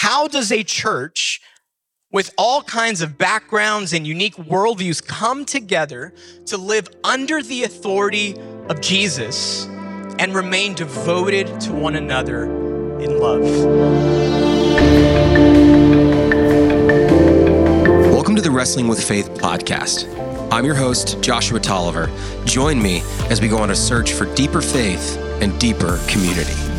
how does a church with all kinds of backgrounds and unique worldviews come together to live under the authority of Jesus and remain devoted to one another in love. Welcome to the Wrestling with Faith podcast. I'm your host, Joshua Tolliver. Join me as we go on a search for deeper faith and deeper community.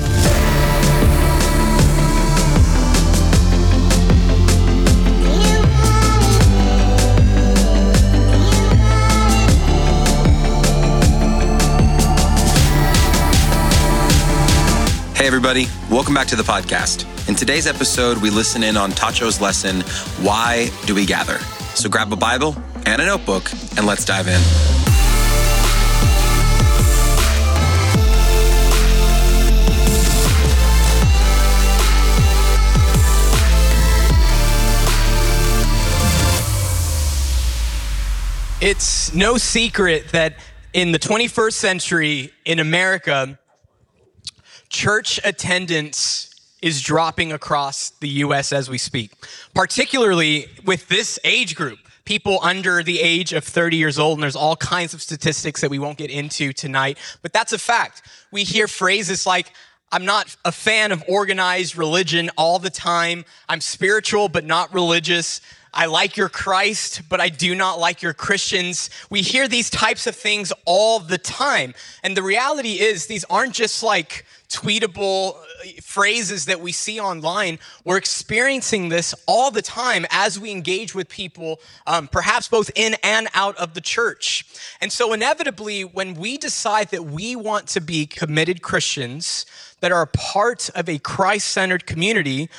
Hey, everybody, welcome back to the podcast. In today's episode, we listen in on Tacho's lesson, Why Do We Gather? So grab a Bible and a notebook, and let's dive in. It's no secret that in the 21st century in America, church attendance is dropping across the US as we speak, particularly with this age group, people under the age of 30 years old. And there's all kinds of statistics that we won't get into tonight, but that's a fact. We hear phrases like, I'm not a fan of organized religion all the time. I'm spiritual, but not religious. I like your Christ, but I do not like your Christians. We hear these types of things all the time. And the reality is, these aren't just like tweetable uh, phrases that we see online. We're experiencing this all the time as we engage with people, um, perhaps both in and out of the church. And so, inevitably, when we decide that we want to be committed Christians that are a part of a Christ centered community,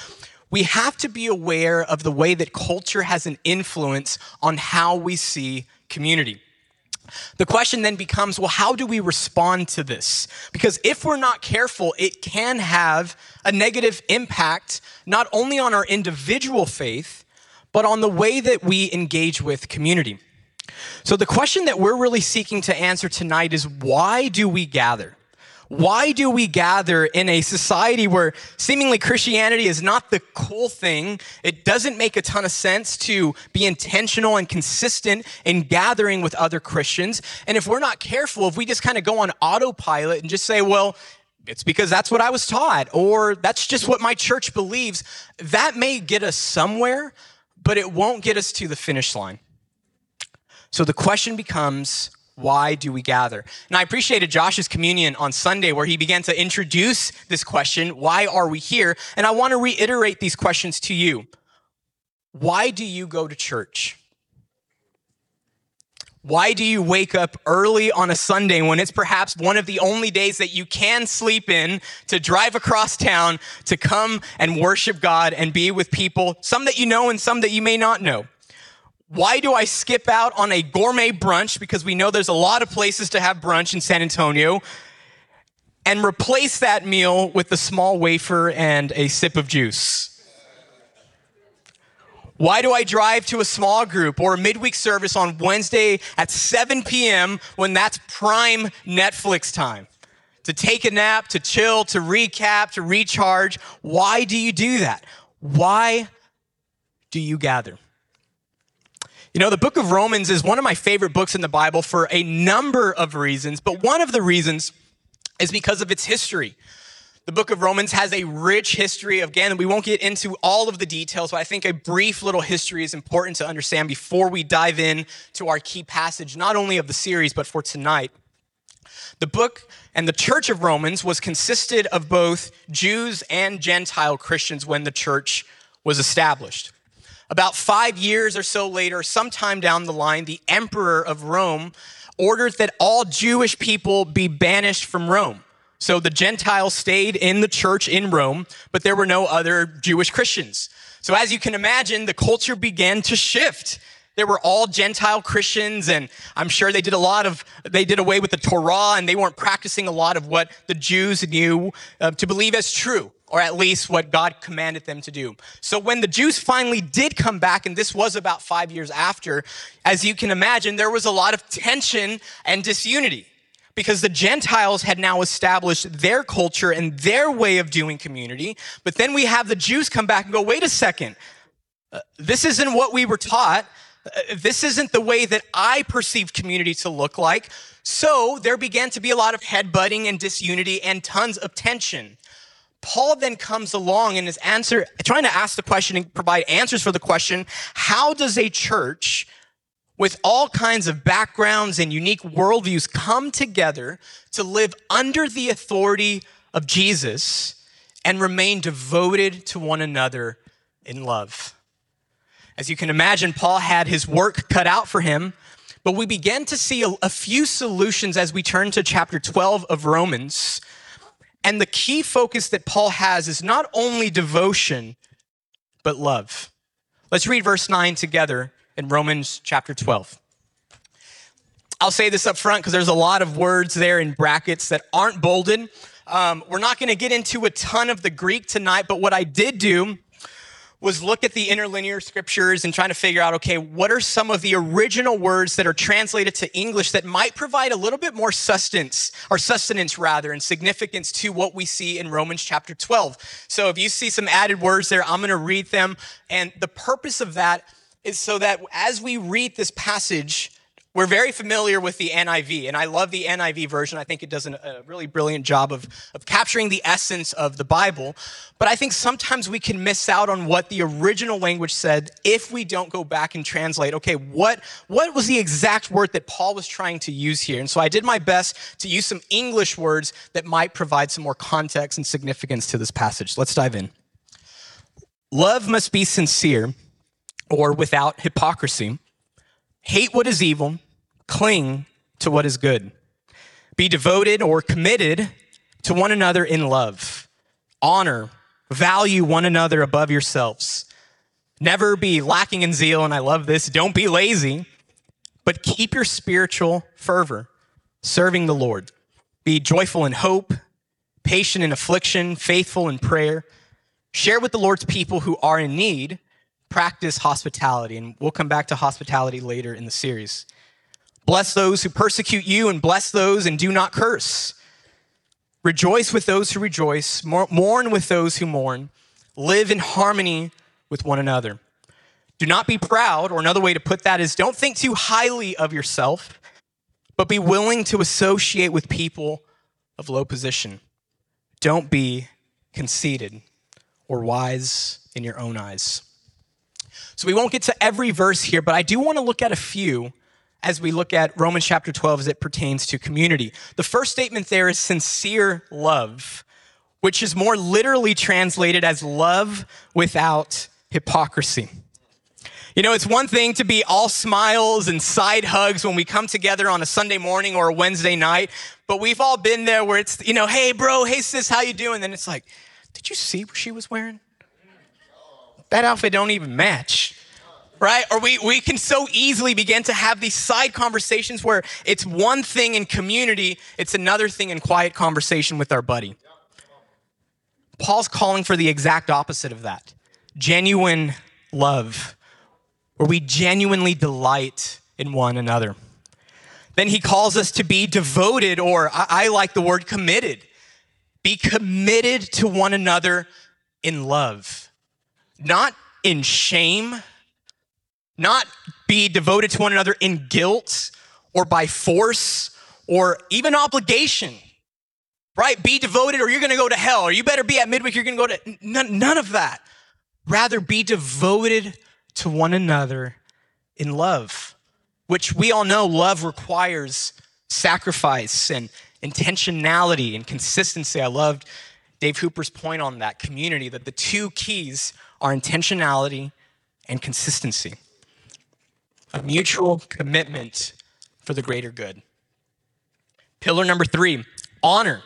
we have to be aware of the way that culture has an influence on how we see community. The question then becomes well, how do we respond to this? Because if we're not careful, it can have a negative impact not only on our individual faith, but on the way that we engage with community. So, the question that we're really seeking to answer tonight is why do we gather? Why do we gather in a society where seemingly Christianity is not the cool thing? It doesn't make a ton of sense to be intentional and consistent in gathering with other Christians. And if we're not careful, if we just kind of go on autopilot and just say, well, it's because that's what I was taught, or that's just what my church believes, that may get us somewhere, but it won't get us to the finish line. So the question becomes, Mm. why do we gather? And I appreciated Josh's communion on Sunday where he began to introduce this question, why are we here? And I want to reiterate these questions to you. Why do you go to church? Why do you wake up early on a Sunday when it's perhaps one of the only days that you can sleep in to drive across town to come and worship God and be with people, some that you know and some that you may not know? Why do I skip out on a gourmet brunch? Because we know there's a lot of places to have brunch in San Antonio. And replace that meal with a small wafer and a sip of juice. Why do I drive to a small group or a midweek service on Wednesday at 7 p.m. when that's prime Netflix time? To take a nap, to chill, to recap, to recharge. Why do you do that? Why do you gather? You know, the book of Romans is one of my favorite books in the Bible for a number of reasons, but one of the reasons is because of its history. The book of Romans has a rich history. Again, we won't get into all of the details, but I think a brief little history is important to understand before we dive in to our key passage, not only of the series, but for tonight. The book and the church of Romans was consisted of both Jews and Gentile Christians when the church was established. About five years or so later, sometime down the line, the emperor of Rome ordered that all Jewish people be banished from Rome. So the Gentiles stayed in the church in Rome, but there were no other Jewish Christians. So as you can imagine, the culture began to shift. There were all Gentile Christians, and I'm sure they did a lot of, they did away with the Torah, and they weren't practicing a lot of what the Jews knew uh, to believe as true or at least what God commanded them to do. So when the Jews finally did come back, and this was about five years after, as you can imagine, there was a lot of tension and disunity. because the Gentiles had now established their culture and their way of doing community. But then we have the Jews come back and go, wait a second, uh, this isn't what we were taught. Uh, this isn't the way that I perceived community to look like. So there began to be a lot of headbutting and disunity and tons of tension. Paul then comes along and is answer, trying to ask the question and provide answers for the question, how does a church with all kinds of backgrounds and unique worldviews come together to live under the authority of Jesus and remain devoted to one another in love? As you can imagine, Paul had his work cut out for him, but we begin to see a, a few solutions as we turn to chapter 12 of Romans and the key focus that Paul has is not only devotion, but love. Let's read verse 9 together in Romans chapter 12. I'll say this up front because there's a lot of words there in brackets that aren't bolded. Um, we're not going to get into a ton of the Greek tonight, but what I did do was look at the interlinear scriptures and trying to figure out, okay, what are some of the original words that are translated to English that might provide a little bit more sustenance, or sustenance rather, and significance to what we see in Romans chapter 12. So if you see some added words there, I'm going to read them. And the purpose of that is so that as we read this passage, we're very familiar with the NIV, and I love the NIV version. I think it does a really brilliant job of, of capturing the essence of the Bible. But I think sometimes we can miss out on what the original language said if we don't go back and translate, okay, what, what was the exact word that Paul was trying to use here? And so I did my best to use some English words that might provide some more context and significance to this passage. Let's dive in. Love must be sincere or without hypocrisy. Hate what is evil, cling to what is good. Be devoted or committed to one another in love. Honor, value one another above yourselves. Never be lacking in zeal, and I love this. Don't be lazy, but keep your spiritual fervor, serving the Lord. Be joyful in hope, patient in affliction, faithful in prayer. Share with the Lord's people who are in need practice hospitality. And we'll come back to hospitality later in the series. Bless those who persecute you and bless those and do not curse. Rejoice with those who rejoice, mourn with those who mourn, live in harmony with one another. Do not be proud, or another way to put that is don't think too highly of yourself, but be willing to associate with people of low position. Don't be conceited or wise in your own eyes. So we won't get to every verse here, but I do want to look at a few as we look at Romans chapter 12 as it pertains to community. The first statement there is sincere love, which is more literally translated as love without hypocrisy. You know, it's one thing to be all smiles and side hugs when we come together on a Sunday morning or a Wednesday night, but we've all been there where it's, you know, hey bro, hey sis, how you doing? Then it's like, did you see what she was wearing? That outfit don't even match right? Or we, we can so easily begin to have these side conversations where it's one thing in community, it's another thing in quiet conversation with our buddy. Paul's calling for the exact opposite of that genuine love, where we genuinely delight in one another. Then he calls us to be devoted, or I, I like the word committed. Be committed to one another in love not in shame, not be devoted to one another in guilt or by force or even obligation. Right? Be devoted or you're going to go to hell, or you better be at midweek, you're going to go to none, none of that. Rather, be devoted to one another in love, which we all know love requires sacrifice and intentionality and consistency. I loved Dave Hooper's point on that community that the two keys are intentionality and consistency, a mutual commitment for the greater good. Pillar number three honor.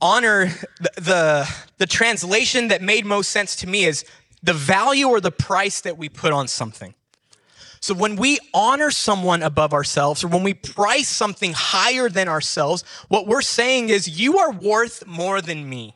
Honor, the, the, the translation that made most sense to me is the value or the price that we put on something. So when we honor someone above ourselves or when we price something higher than ourselves, what we're saying is, you are worth more than me.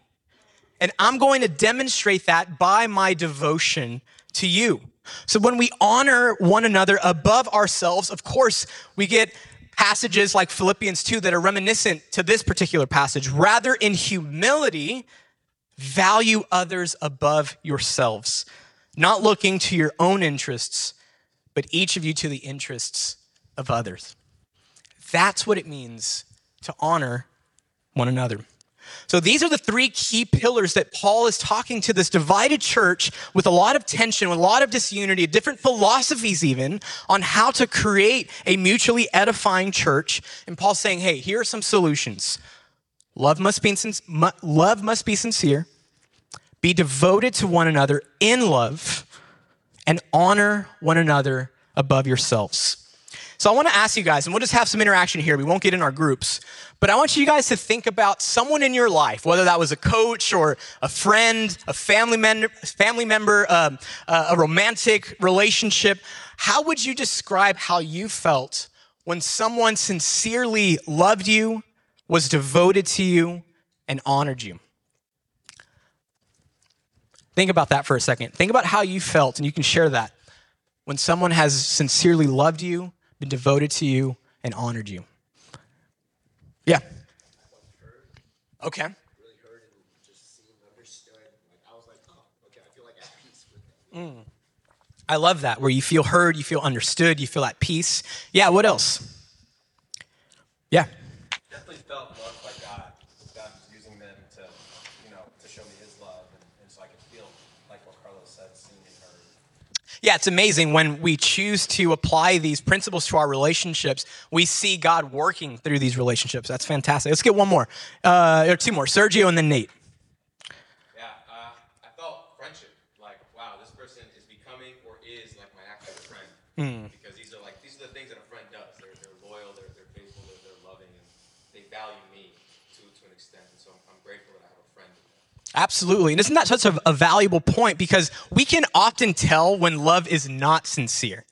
And I'm going to demonstrate that by my devotion to you. So when we honor one another above ourselves, of course, we get passages like Philippians 2 that are reminiscent to this particular passage. Rather, in humility, value others above yourselves, not looking to your own interests, but each of you to the interests of others. That's what it means to honor one another. So these are the three key pillars that Paul is talking to this divided church with a lot of tension, with a lot of disunity, different philosophies even on how to create a mutually edifying church. And Paul's saying, hey, here are some solutions. Love must be, love must be sincere, be devoted to one another in love, and honor one another above yourselves. So I want to ask you guys, and we'll just have some interaction here. We won't get in our groups, but I want you guys to think about someone in your life, whether that was a coach or a friend, a family member, family member, um, uh, a romantic relationship. How would you describe how you felt when someone sincerely loved you, was devoted to you, and honored you? Think about that for a second. Think about how you felt, and you can share that when someone has sincerely loved you, been devoted to you, and honored you? Yeah. Okay. Mm. I love that, where you feel heard, you feel understood, you feel at peace. Yeah, what else? Yeah. Yeah, it's amazing when we choose to apply these principles to our relationships, we see God working through these relationships. That's fantastic. Let's get one more, uh, or two more Sergio and then Nate. Yeah, uh, I felt friendship. Like, wow, this person is becoming or is like my actual friend. Mm. Because these are like, these are the things that a friend does. They're, they're loyal, they're, they're faithful, they're, they're loving, and they value me to, to an extent. And so I'm, I'm grateful that I have a friend. Absolutely. And isn't that such a, a, valuable point? Because we can often tell when love is not sincere.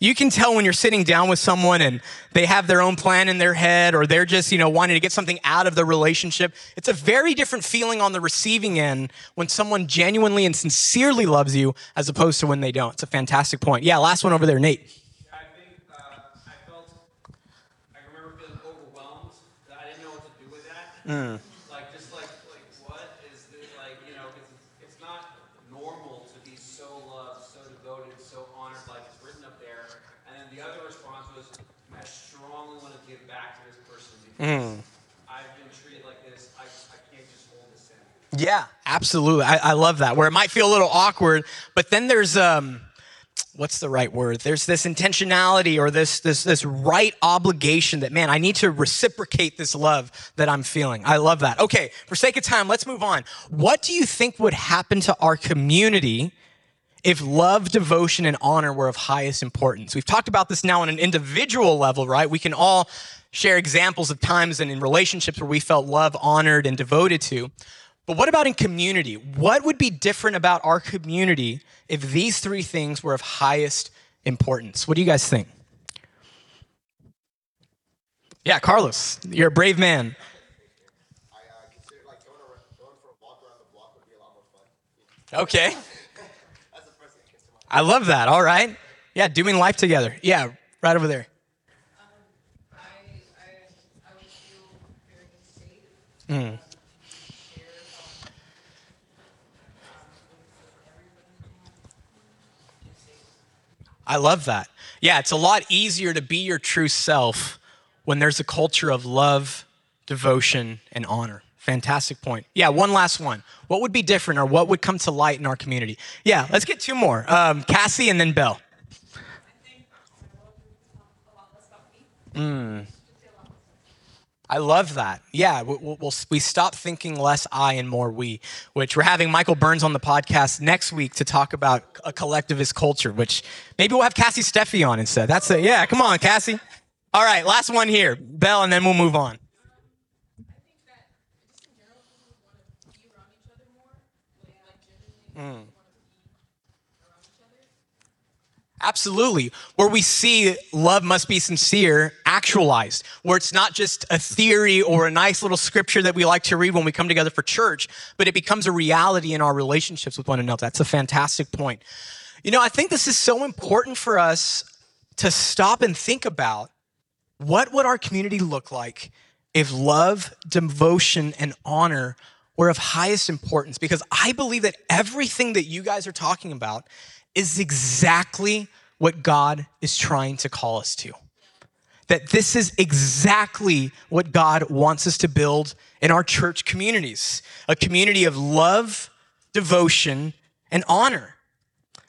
You can tell when you're sitting down with someone and they have their own plan in their head or they're just, you know, wanting to get something out of the relationship. It's a very different feeling on the receiving end when someone genuinely and sincerely loves you as opposed to when they don't. It's a fantastic point. Yeah, last one over there, Nate. I think uh, I felt, I remember feeling overwhelmed that I didn't know what to do with that. Mm. Mm. Yeah, absolutely. I, I, love that. Where it might feel a little awkward, but then there's um, what's the right word? There's this intentionality or this this this right obligation that man, I need to reciprocate this love that I'm feeling. I love that. Okay, for sake of time, let's move on. What do you think would happen to our community? If love, devotion, and honor were of highest importance. We've talked about this now on an individual level, right? We can all share examples of times and in relationships where we felt love, honored, and devoted to. But what about in community? What would be different about our community if these three things were of highest importance? What do you guys think? Yeah, Carlos, you're a brave man. Okay. I love that. All right. Yeah, doing life together. Yeah, right over there. Mm. I love that. Yeah, it's a lot easier to be your true self when there's a culture of love, devotion, and honor. Fantastic point. Yeah, one last one. What would be different or what would come to light in our community? Yeah, let's get two more. Um, Cassie and then Bell. Mm. I love that. Yeah, we'll, we'll, we stop thinking less I and more we, which we're having Michael Burns on the podcast next week to talk about a collectivist culture, which maybe we'll have Cassie Steffi on instead. That's it. Yeah, come on, Cassie. All right, last one here, Bell, and then we'll move on. Mm. Absolutely. Where we see love must be sincere, actualized, where it's not just a theory or a nice little scripture that we like to read when we come together for church, but it becomes a reality in our relationships with one another. That's a fantastic point. You know, I think this is so important for us to stop and think about what would our community look like if love, devotion, and honor were of highest importance? Because I believe that everything that you guys are talking about is exactly what God is trying to call us to. That this is exactly what God wants us to build in our church communities a community of love, devotion, and honor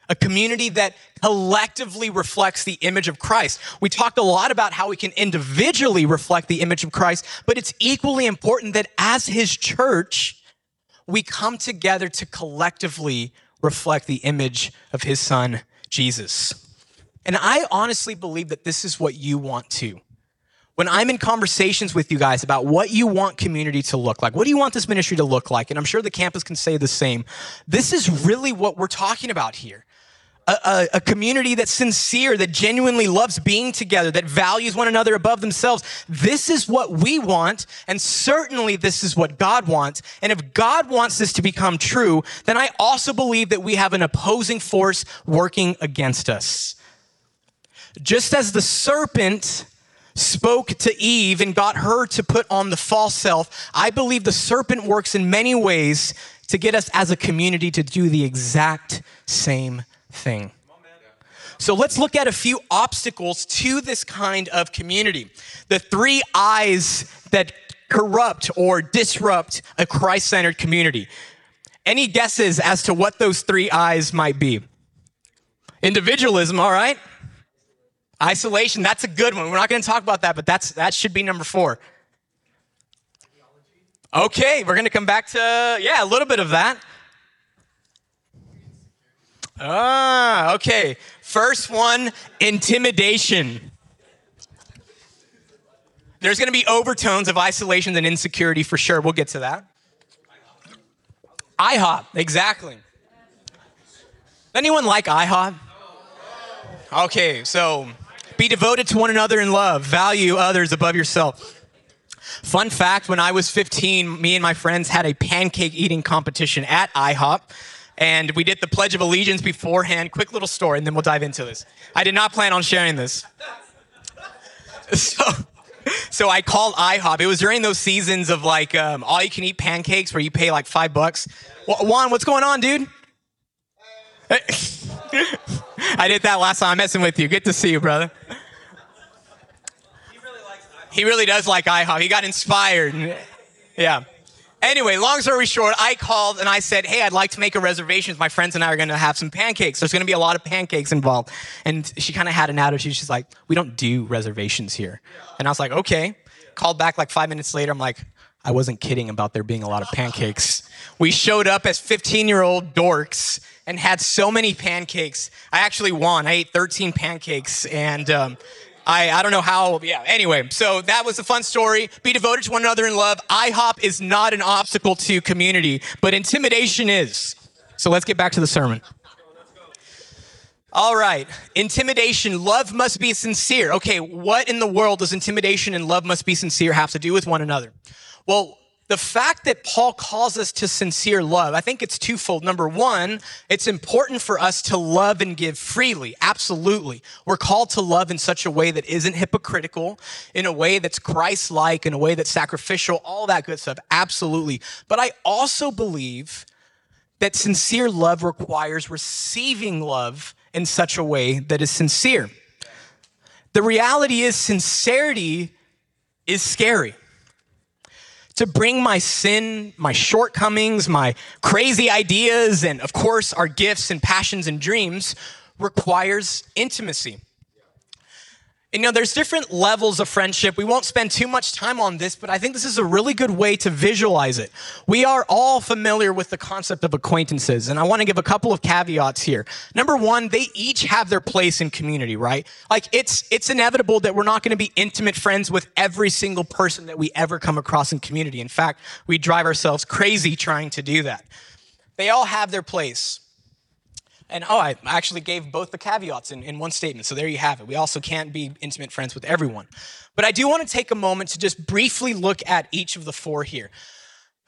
a community that collectively reflects the image of Christ. We talked a lot about how we can individually reflect the image of Christ, but it's equally important that as his church, we come together to collectively reflect the image of his son, Jesus. And I honestly believe that this is what you want too. When I'm in conversations with you guys about what you want community to look like, what do you want this ministry to look like? And I'm sure the campus can say the same. This is really what we're talking about here a, a, community that's sincere, that genuinely loves being together, that values one another above themselves. This is what we want, and certainly this is what God wants. And if God wants this to become true, then I also believe that we have an opposing force working against us. Just as the serpent spoke to Eve and got her to put on the false self, I believe the serpent works in many ways to get us as a community to do the exact same thing. So let's look at a few obstacles to this kind of community. The three eyes that corrupt or disrupt a Christ centered community. Any guesses as to what those three eyes might be? Individualism, all right? Isolation, that's a good one. We're not going to talk about that, but that's that should be number 4. Okay, we're going to come back to yeah, a little bit of that. Ah, okay. First one intimidation. There's going to be overtones of isolation and insecurity for sure. We'll get to that. IHOP, exactly. Anyone like IHOP? Okay, so be devoted to one another in love, value others above yourself. Fun fact when I was 15, me and my friends had a pancake eating competition at IHOP and we did the Pledge of Allegiance beforehand. Quick little story, and then we'll dive into this. I did not plan on sharing this. So, so I called IHOP. It was during those seasons of like um, all you can eat pancakes where you pay like five bucks. Juan, what's going on, dude? I did that last time. I'm messing with you. Good to see you, brother. He really likes He really does like IHOP. He got inspired. Yeah. Anyway, long story short, I called and I said, Hey, I'd like to make a reservation. My friends and I are going to have some pancakes. There's going to be a lot of pancakes involved. And she kind of had an attitude. She's like, We don't do reservations here. And I was like, Okay. Called back like five minutes later. I'm like, I wasn't kidding about there being a lot of pancakes. We showed up as 15 year old dorks and had so many pancakes. I actually won. I ate 13 pancakes and, um, I, I don't know how, yeah. Anyway, so that was a fun story. Be devoted to one another in love. IHOP is not an obstacle to community, but intimidation is. So let's get back to the sermon. All right. Intimidation, love must be sincere. Okay, what in the world does intimidation and love must be sincere have to do with one another? Well, the fact that Paul calls us to sincere love, I think it's twofold. Number one, it's important for us to love and give freely. Absolutely. We're called to love in such a way that isn't hypocritical, in a way that's Christ like, in a way that's sacrificial, all that good stuff. Absolutely. But I also believe that sincere love requires receiving love in such a way that is sincere. The reality is, sincerity is scary to bring my sin, my shortcomings, my crazy ideas, and of course, our gifts and passions and dreams requires intimacy. You know, there's different levels of friendship. We won't spend too much time on this, but I think this is a really good way to visualize it. We are all familiar with the concept of acquaintances, and I want to give a couple of caveats here. Number one, they each have their place in community, right? Like it's it's inevitable that we're not going to be intimate friends with every single person that we ever come across in community. In fact, we drive ourselves crazy trying to do that. They all have their place. And oh, I actually gave both the caveats in, in one statement. So there you have it. We also can't be intimate friends with everyone. But I do want to take a moment to just briefly look at each of the four here.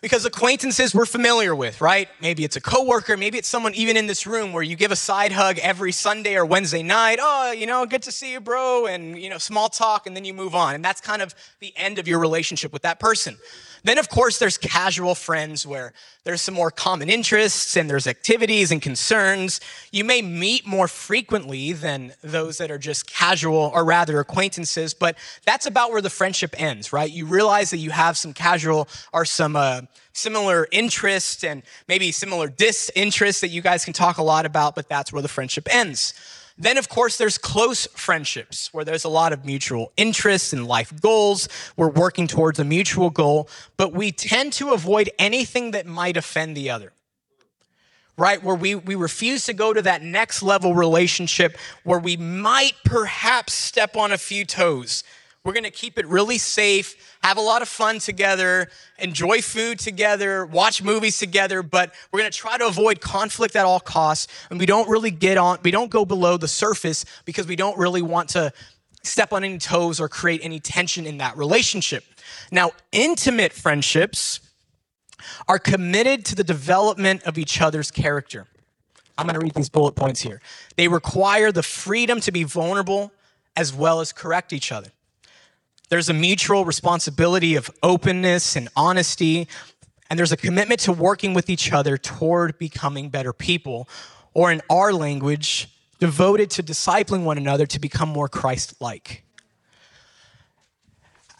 Because acquaintances we're familiar with, right? Maybe it's a coworker, maybe it's someone even in this room where you give a side hug every Sunday or Wednesday night. Oh, you know, good to see you, bro, and you know, small talk, and then you move on. And that's kind of the end of your relationship with that person. Then, of course, there's casual friends where there's some more common interests and there's activities and concerns. You may meet more frequently than those that are just casual or rather acquaintances, but that's about where the friendship ends, right? You realize that you have some casual or some uh, similar interests and maybe similar disinterests that you guys can talk a lot about, but that's where the friendship ends. Then, of course, there's close friendships where there's a lot of mutual interests and life goals. We're working towards a mutual goal, but we tend to avoid anything that might offend the other. Right? Where we, we refuse to go to that next level relationship where we might perhaps step on a few toes. We're going to keep it really safe, have a lot of fun together, enjoy food together, watch movies together, but we're going to try to avoid conflict at all costs. And we don't really get on, we don't go below the surface because we don't really want to step on any toes or create any tension in that relationship. Now, intimate friendships are committed to the development of each other's character. I'm going to read these bullet points here. They require the freedom to be vulnerable as well as correct each other. There's a mutual responsibility of openness and honesty, and there's a commitment to working with each other toward becoming better people, or in our language, devoted to discipling one another to become more Christ like.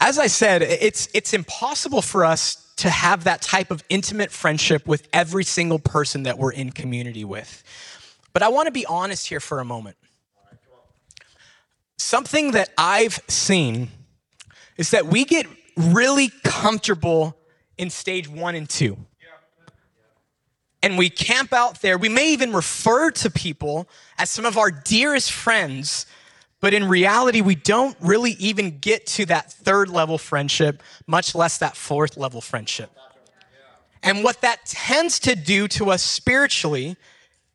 As I said, it's, it's impossible for us to have that type of intimate friendship with every single person that we're in community with. But I want to be honest here for a moment. Something that I've seen is that we get really comfortable in stage one and two. And we camp out there. We may even refer to people as some of our dearest friends, but in reality, we don't really even get to that third level friendship, much less that fourth level friendship. And what that tends to do to us spiritually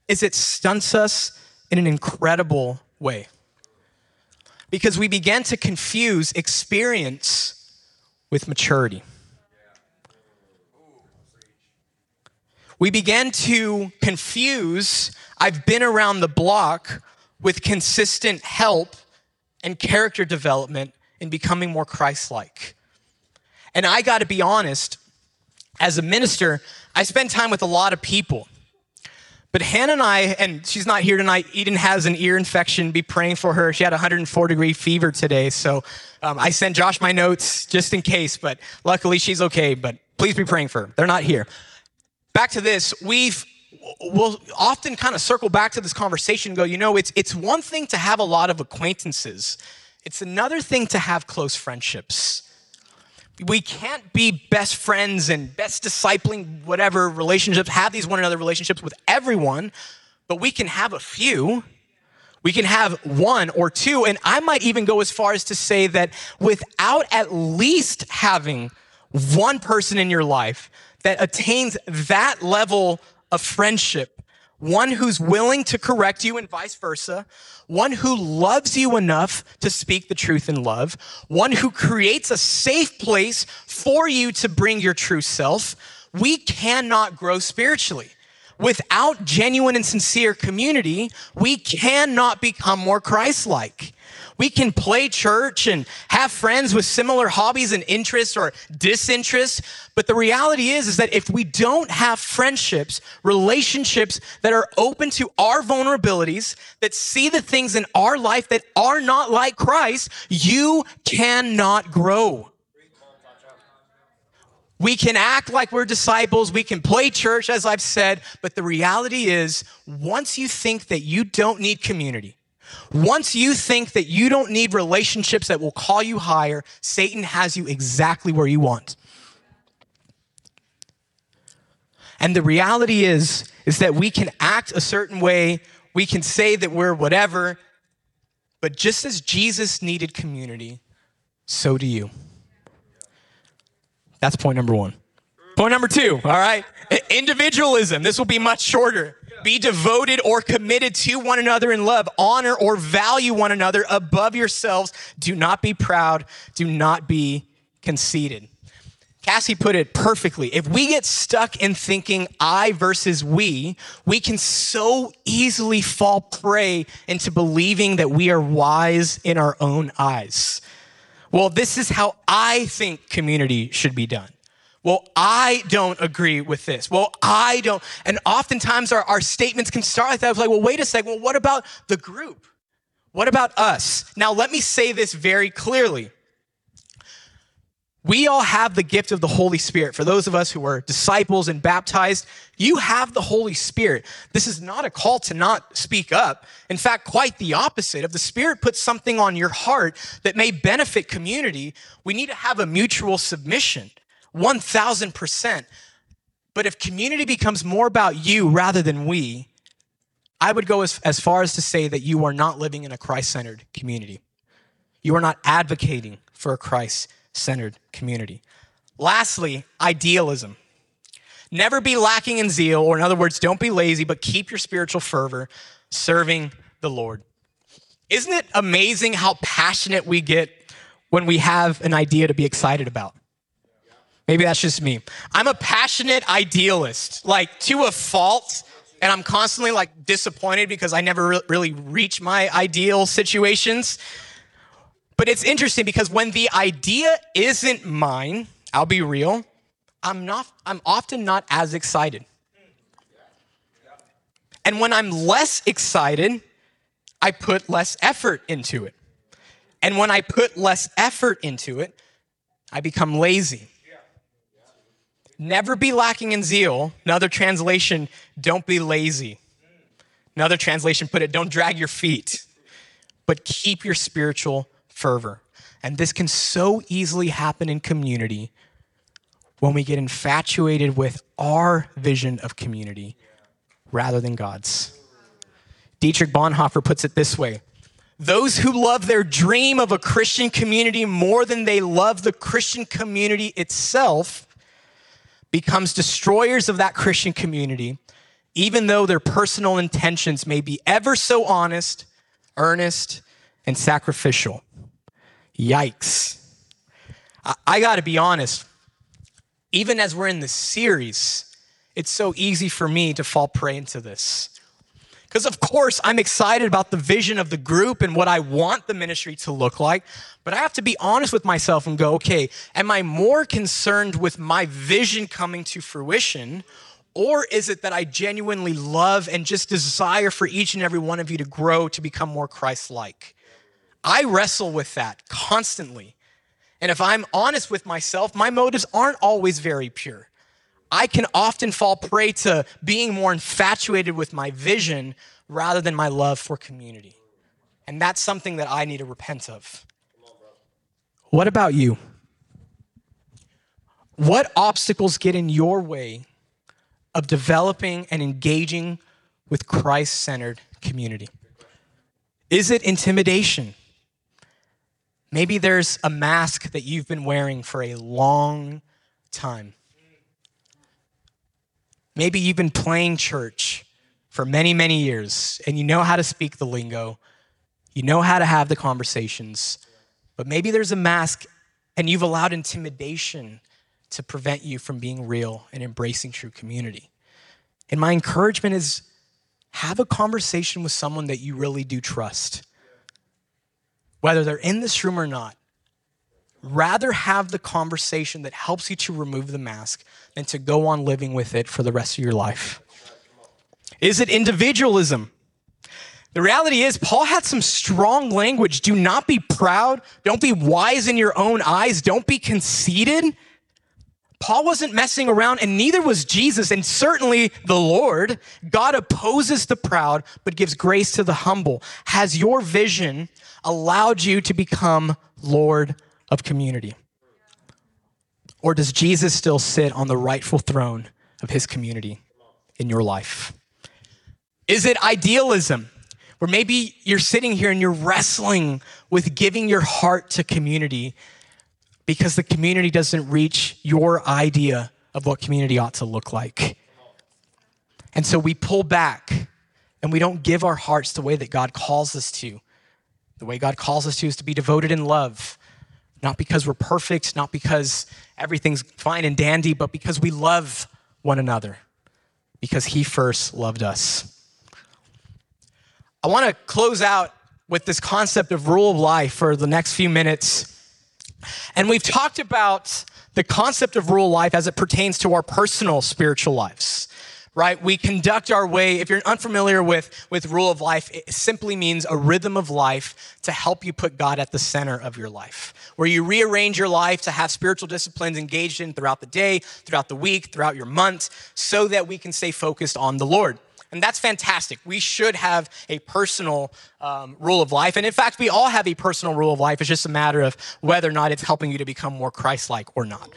is it stunts us in an incredible way because we began to confuse experience with maturity. We began to confuse, I've been around the block with consistent help and character development in becoming more Christ like. And I got to be honest, as a minister, I spend time with a lot of people. But Hannah and I, and she's not here tonight. Eden has an ear infection. Be praying for her. She had 104 degree fever today. So um, I sent Josh my notes just in case, but luckily she's okay. But please be praying for her. They're not here. Back to this. We've, we'll often kind of circle back to this conversation and go, you know, it's, it's one thing to have a lot of acquaintances, it's another thing to have close friendships we can't be best friends and best discipling whatever relationships have these one another relationships with everyone but we can have a few. We can have one or two and i might even go as far as to say that without at least having one person in your life that attains that level of friendship one who's willing to correct you and vice versa, one who loves you enough to speak the truth in love, one who creates a safe place for you to bring your true self, we cannot grow spiritually. Without genuine and sincere community, we cannot become more Christ like. We can play church and have friends with similar hobbies and interests or disinterests. But the reality is, is that if we don't have friendships, relationships that are open to our vulnerabilities, that see the things in our life that are not like Christ, you cannot grow. We can act like we're disciples. We can play church, as I've said. But the reality is, once you think that you don't need community, once you think that you don't need relationships that will call you higher, Satan has you exactly where you want. And the reality is is that we can act a certain way, we can say that we're whatever, but just as Jesus needed community, so do you. That's point number 1. Point number 2, all right? Individualism. This will be much shorter. Be devoted or committed to one another in love. Honor or value one another above yourselves. Do not be proud. Do not be conceited. Cassie put it perfectly. If we get stuck in thinking I versus we, we can so easily fall prey into believing that we are wise in our own eyes. Well, this is how I think community should be done. Well, I don't agree with this. Well, I don't. And oftentimes our, our statements can start like that. It's like, well, wait a second. Well, what about the group? What about us? Now, let me say this very clearly. We all have the gift of the Holy Spirit. For those of us who are disciples and baptized, you have the Holy Spirit. This is not a call to not speak up. In fact, quite the opposite. If the Spirit puts something on your heart that may benefit community, we need to have a mutual submission, 1000%. But if community becomes more about you rather than we, I would go as, as far as to say that you are not living in a Christ centered community. You are not advocating for a Christ centered community. Lastly, idealism. Never be lacking in zeal, or in other words, don't be lazy, but keep your spiritual fervor serving the Lord. Isn't it amazing how passionate we get when we have an idea to be excited about? Maybe that's just me. I'm a passionate idealist, like to a fault, and I'm constantly like disappointed because I never re- really reach my ideal situations. But it's interesting because when the idea isn't mine, I'll be real, I'm not I'm often not as excited. And when I'm less excited, I put less effort into it. And when I put less effort into it, I become lazy. Never be lacking in zeal. Another translation, don't be lazy. Another translation put it, don't drag your feet, but keep your spiritual fervor. And this can so easily happen in community when we get infatuated with our vision of community rather than God's. Dietrich Bonhoeffer puts it this way Those who love their dream of a Christian community more than they love the Christian community itself becomes destroyers of that Christian community, even though their personal intentions may be ever so honest, earnest, and sacrificial. Yikes. I, I got to be honest, even as we're in this series, it's so easy for me to fall prey into this. Because, of course, I'm excited about the vision of the group and what I want the ministry to look like. But I have to be honest with myself and go, okay, am I more concerned with my vision coming to fruition? Or is it that I genuinely love and just desire for each and every one of you to grow to become more Christ like? I wrestle with that constantly. And if I'm honest with myself, my motives aren't always very pure. I can often fall prey to being more infatuated with my vision rather than my love for community. And that's something that I need to repent of. What about you? What obstacles get in your way of developing and engaging with Christ centered community? Is it intimidation? Maybe there's a mask that you've been wearing for a long time. Maybe you've been playing church for many, many years and you know how to speak the lingo, you know how to have the conversations, but maybe there's a mask and you've allowed intimidation to prevent you from being real and embracing true community. And my encouragement is have a conversation with someone that you really do trust. Whether they're in this room or not, rather have the conversation that helps you to remove the mask than to go on living with it for the rest of your life. Is it individualism? The reality is, Paul had some strong language. Do not be proud. Don't be wise in your own eyes. Don't be conceited. Paul wasn't messing around, and neither was Jesus, and certainly the Lord. God opposes the proud, but gives grace to the humble. Has your vision allowed you to become Lord of community? Or does Jesus still sit on the rightful throne of his community in your life? Is it idealism? Where maybe you're sitting here and you're wrestling with giving your heart to community because the community doesn't reach your idea of what community ought to look like. And so we pull back and we don't give our hearts the way that God calls us to. The way God calls us to is to be devoted in love. Not because we're perfect, not because everything's fine and dandy, but because we love one another, because He first loved us. I want to close out with this concept of rule of life for the next few minutes. And we've talked about the concept of rule of life as it pertains to our personal spiritual lives right? We conduct our way. If you're unfamiliar with, with rule of life, it simply means a rhythm of life to help you put God at the center of your life, where you rearrange your life to have spiritual disciplines engaged in throughout the day, throughout the week, throughout your month, so that we can stay focused on the Lord. And that's fantastic. We should have a personal um, rule of life. And in fact, we all have a personal rule of life. It's just a matter of whether or not it's helping you to become more Christ like or not.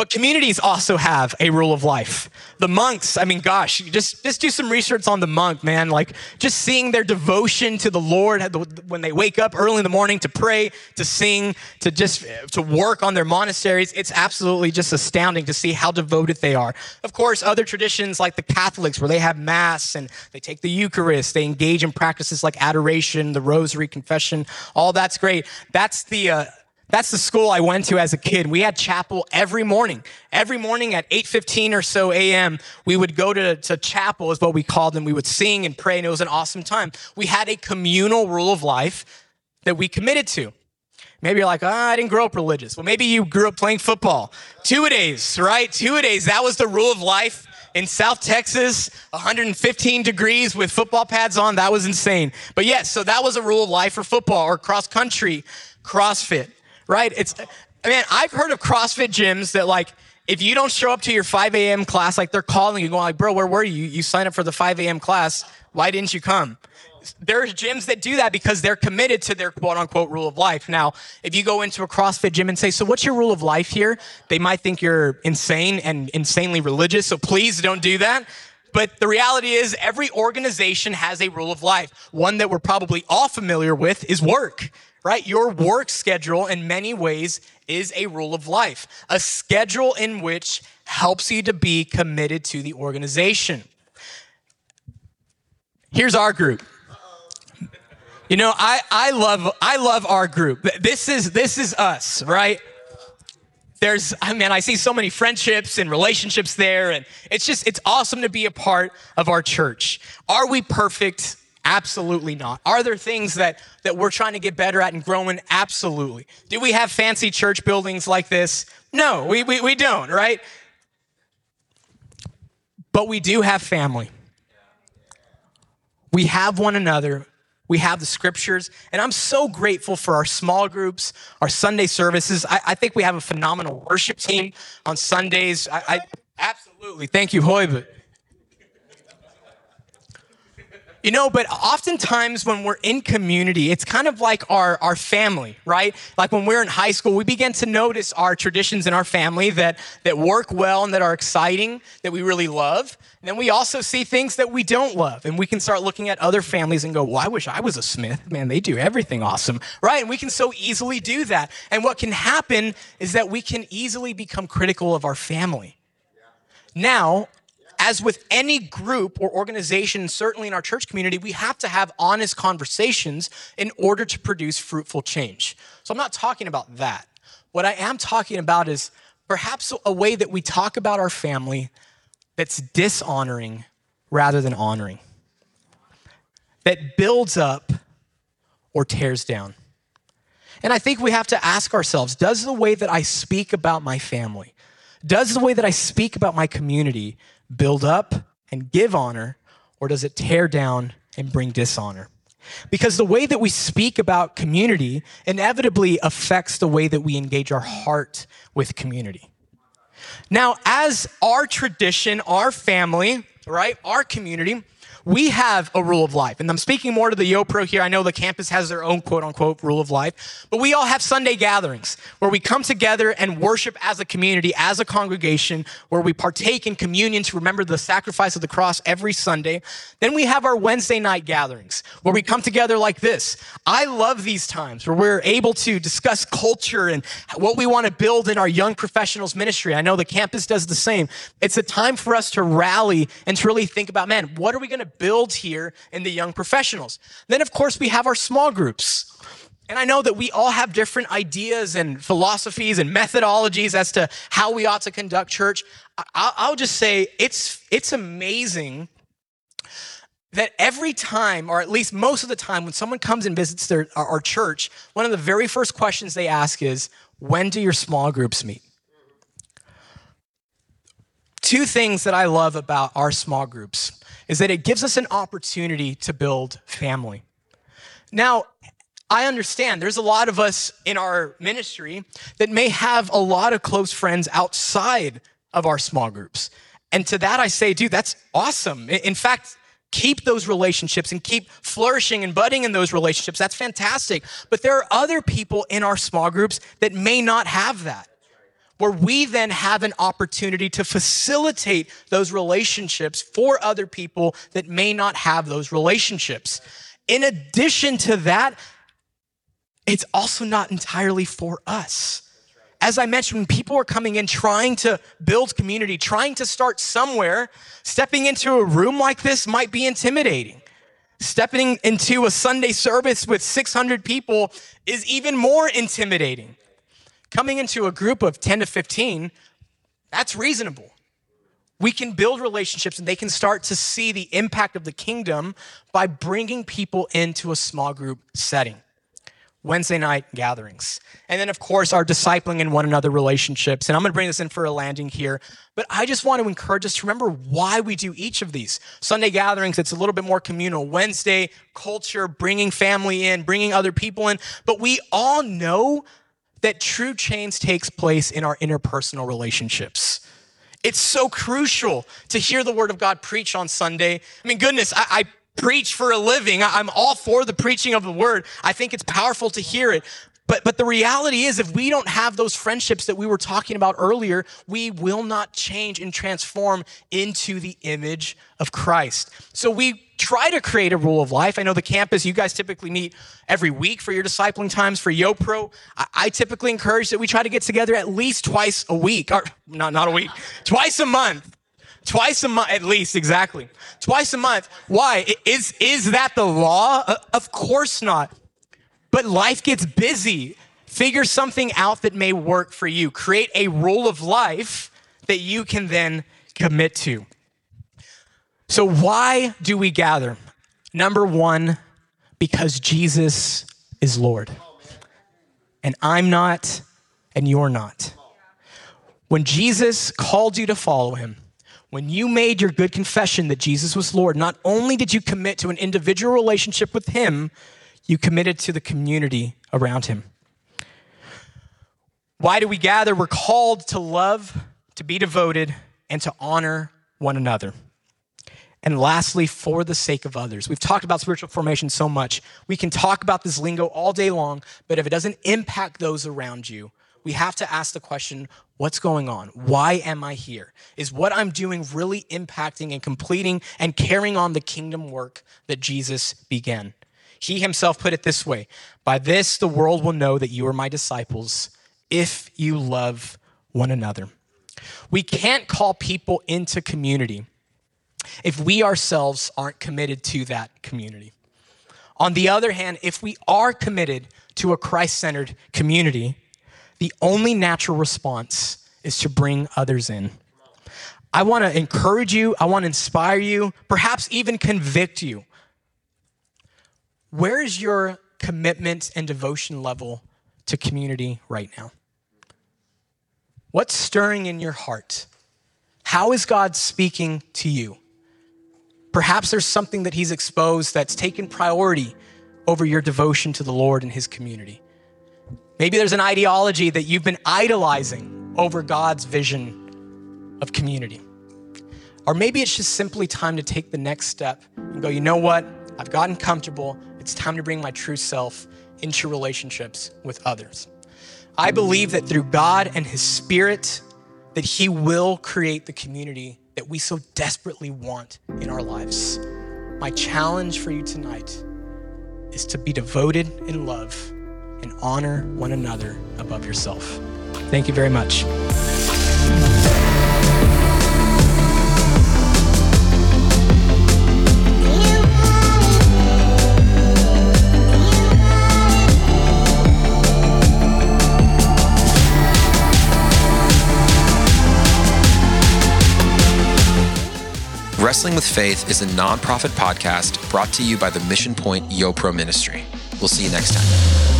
But communities also have a rule of life. The monks, I mean, gosh, just, just do some research on the monk, man. Like just seeing their devotion to the Lord when they wake up early in the morning to pray, to sing, to just to work on their monasteries. It's absolutely just astounding to see how devoted they are. Of course, other traditions like the Catholics, where they have mass and they take the Eucharist, they engage in practices like adoration, the rosary, confession, all that's great. That's the, uh, that's the school I went to as a kid. We had chapel every morning. Every morning at 8:15 or so a.m., we would go to, to chapel, is what we called them. We would sing and pray, and it was an awesome time. We had a communal rule of life that we committed to. Maybe you're like, oh, I didn't grow up religious. Well, maybe you grew up playing football. Two a days, right? Two a days. That was the rule of life in South Texas, 115 degrees with football pads on. That was insane. But yes, so that was a rule of life for football or cross country, CrossFit right? It's, I mean, I've heard of CrossFit gyms that like, if you don't show up to your 5 a.m. class, like they're calling you, going like, bro, where were you? You signed up for the 5 a.m. class. Why didn't you come? There's gyms that do that because they're committed to their quote unquote rule of life. Now, if you go into a CrossFit gym and say, so what's your rule of life here? They might think you're insane and insanely religious. So please don't do that. But the reality is every organization has a rule of life. One that we're probably all familiar with is work right? Your work schedule, in many ways, is a rule of life, a schedule in which helps you to be committed to the organization. Here's our group. You know, I, I love I love our group. This is this is us, right? There's I mean, I see so many friendships and relationships there, and it's just it's awesome to be a part of our church. Are we perfect? Absolutely not. Are there things that, that we're trying to get better at and growing? Absolutely. Do we have fancy church buildings like this? No, we, we, we don't, right? But we do have family. We have one another. We have the scriptures. And I'm so grateful for our small groups, our Sunday services. I, I think we have a phenomenal worship team on Sundays. I, I absolutely. Thank you, Hoy. You know, but oftentimes when we're in community, it's kind of like our, our family, right? Like when we're in high school, we begin to notice our traditions in our family that, that work well and that are exciting, that we really love. And then we also see things that we don't love. And we can start looking at other families and go, well, I wish I was a Smith. Man, they do everything awesome, right? And we can so easily do that. And what can happen is that we can easily become critical of our family. Now, as with any group or organization, certainly in our church community, we have to have honest conversations in order to produce fruitful change. So I'm not talking about that. What I am talking about is perhaps a way that we talk about our family that's dishonoring rather than honoring, that builds up or tears down. And I think we have to ask ourselves does the way that I speak about my family, does the way that I speak about my community build up and give honor, or does it tear down and bring dishonor? Because the way that we speak about community inevitably affects the way that we engage our heart with community. Now, as our tradition, our family, right, our community, we have a rule of life. And I'm speaking more to the YoPro here. I know the campus has their own quote unquote rule of life, but we all have Sunday gatherings where we come together and worship as a community, as a congregation, where we partake in communion to remember the sacrifice of the cross every Sunday. Then we have our Wednesday night gatherings where we come together like this. I love these times where we're able to discuss culture and what we want to build in our young professionals ministry. I know the campus does the same. It's a time for us to rally and to really think about, man, what are we going to build here in the young professionals. Then, of course, we have our small groups. And I know that we all have different ideas and philosophies and methodologies as to how we ought to conduct church. I- will just say it's, it's amazing that every time, or at least most of the time, when someone comes and visits their, our church, one of the very first questions they ask is, When do your small groups meet? Two things that I love about our small groups is that it gives us an opportunity to build family. Now, I understand there's a lot of us in our ministry that may have a lot of close friends outside of our small groups. And to that, I say, dude, that's awesome. In fact, keep those relationships and keep flourishing and budding in those relationships. That's fantastic. But there are other people in our small groups that may not have that. Where we then have an opportunity to facilitate those relationships for other people that may not have those relationships. In addition to that, it's also not entirely for us as I mentioned, when people are coming in trying to build community, trying to start somewhere, stepping into a room like this might be intimidating. Stepping into a Sunday service with 600 people is even more intimidating. Coming into a group of 10 to 15, that's reasonable. We can build relationships and they can start to see the impact of the kingdom by bringing people into a small group setting. Wednesday night gatherings. And then, of course, our discipling in one another relationships. And I'm going to bring this in for a landing here. But I just want to encourage us to remember why we do each of these. Sunday gatherings, it's a little bit more communal. Wednesday, culture, bringing family in, bringing other people in. But we all know that true change takes place in our interpersonal relationships. It's so crucial to hear the word of God preached on Sunday. I mean, goodness, I, I preach for a living. I'm all for the preaching of the word. I think it's powerful to hear it. But, but the reality is, if we don't have those friendships that we were talking about earlier, we will not change and transform into the image of Christ. So we try to create a rule of life. I know the campus, you guys typically meet every week for your discipling times for YoPro. I, I typically encourage that we try to get together at least twice a week, or not, not a week, twice a month Twice a month, at least, exactly. Twice a month. Why? Is, is that the law? Uh, of course not. But life gets busy. Figure something out that may work for you. Create a rule of life that you can then commit to. So, why do we gather? Number one, because Jesus is Lord. And I'm not, and you're not. When Jesus called you to follow him, when you made your good confession that Jesus was Lord, not only did you commit to an individual relationship with Him, you committed to the community around Him. Why do we gather? We're called to love, to be devoted, and to honor one another. And lastly, for the sake of others. We've talked about spiritual formation so much. We can talk about this lingo all day long, but if it doesn't impact those around you, we have to ask the question what's going on? Why am I here? Is what I'm doing really impacting and completing and carrying on the kingdom work that Jesus began? He himself put it this way By this, the world will know that you are my disciples if you love one another. We can't call people into community if we ourselves aren't committed to that community. On the other hand, if we are committed to a Christ centered community, the only natural response is to bring others in. I want to encourage you, I want to inspire you, perhaps even convict you. Where is your commitment and devotion level to community right now? What's stirring in your heart? How is God speaking to you? Perhaps there's something that He's exposed that's taken priority over your devotion to the Lord and His community. Maybe there's an ideology that you've been idolizing over God's vision of community. Or maybe it's just simply time to take the next step and go, you know what? I've gotten comfortable. It's time to bring my true self into relationships with others. I believe that through God and His Spirit, that He will create the community that we so desperately want in our lives. My challenge for you tonight is to be devoted in love and honor one another above yourself. Thank you very much. Wrestling with Faith is a nonprofit podcast brought to you by the Mission Point YoPro Ministry. We'll see you next time.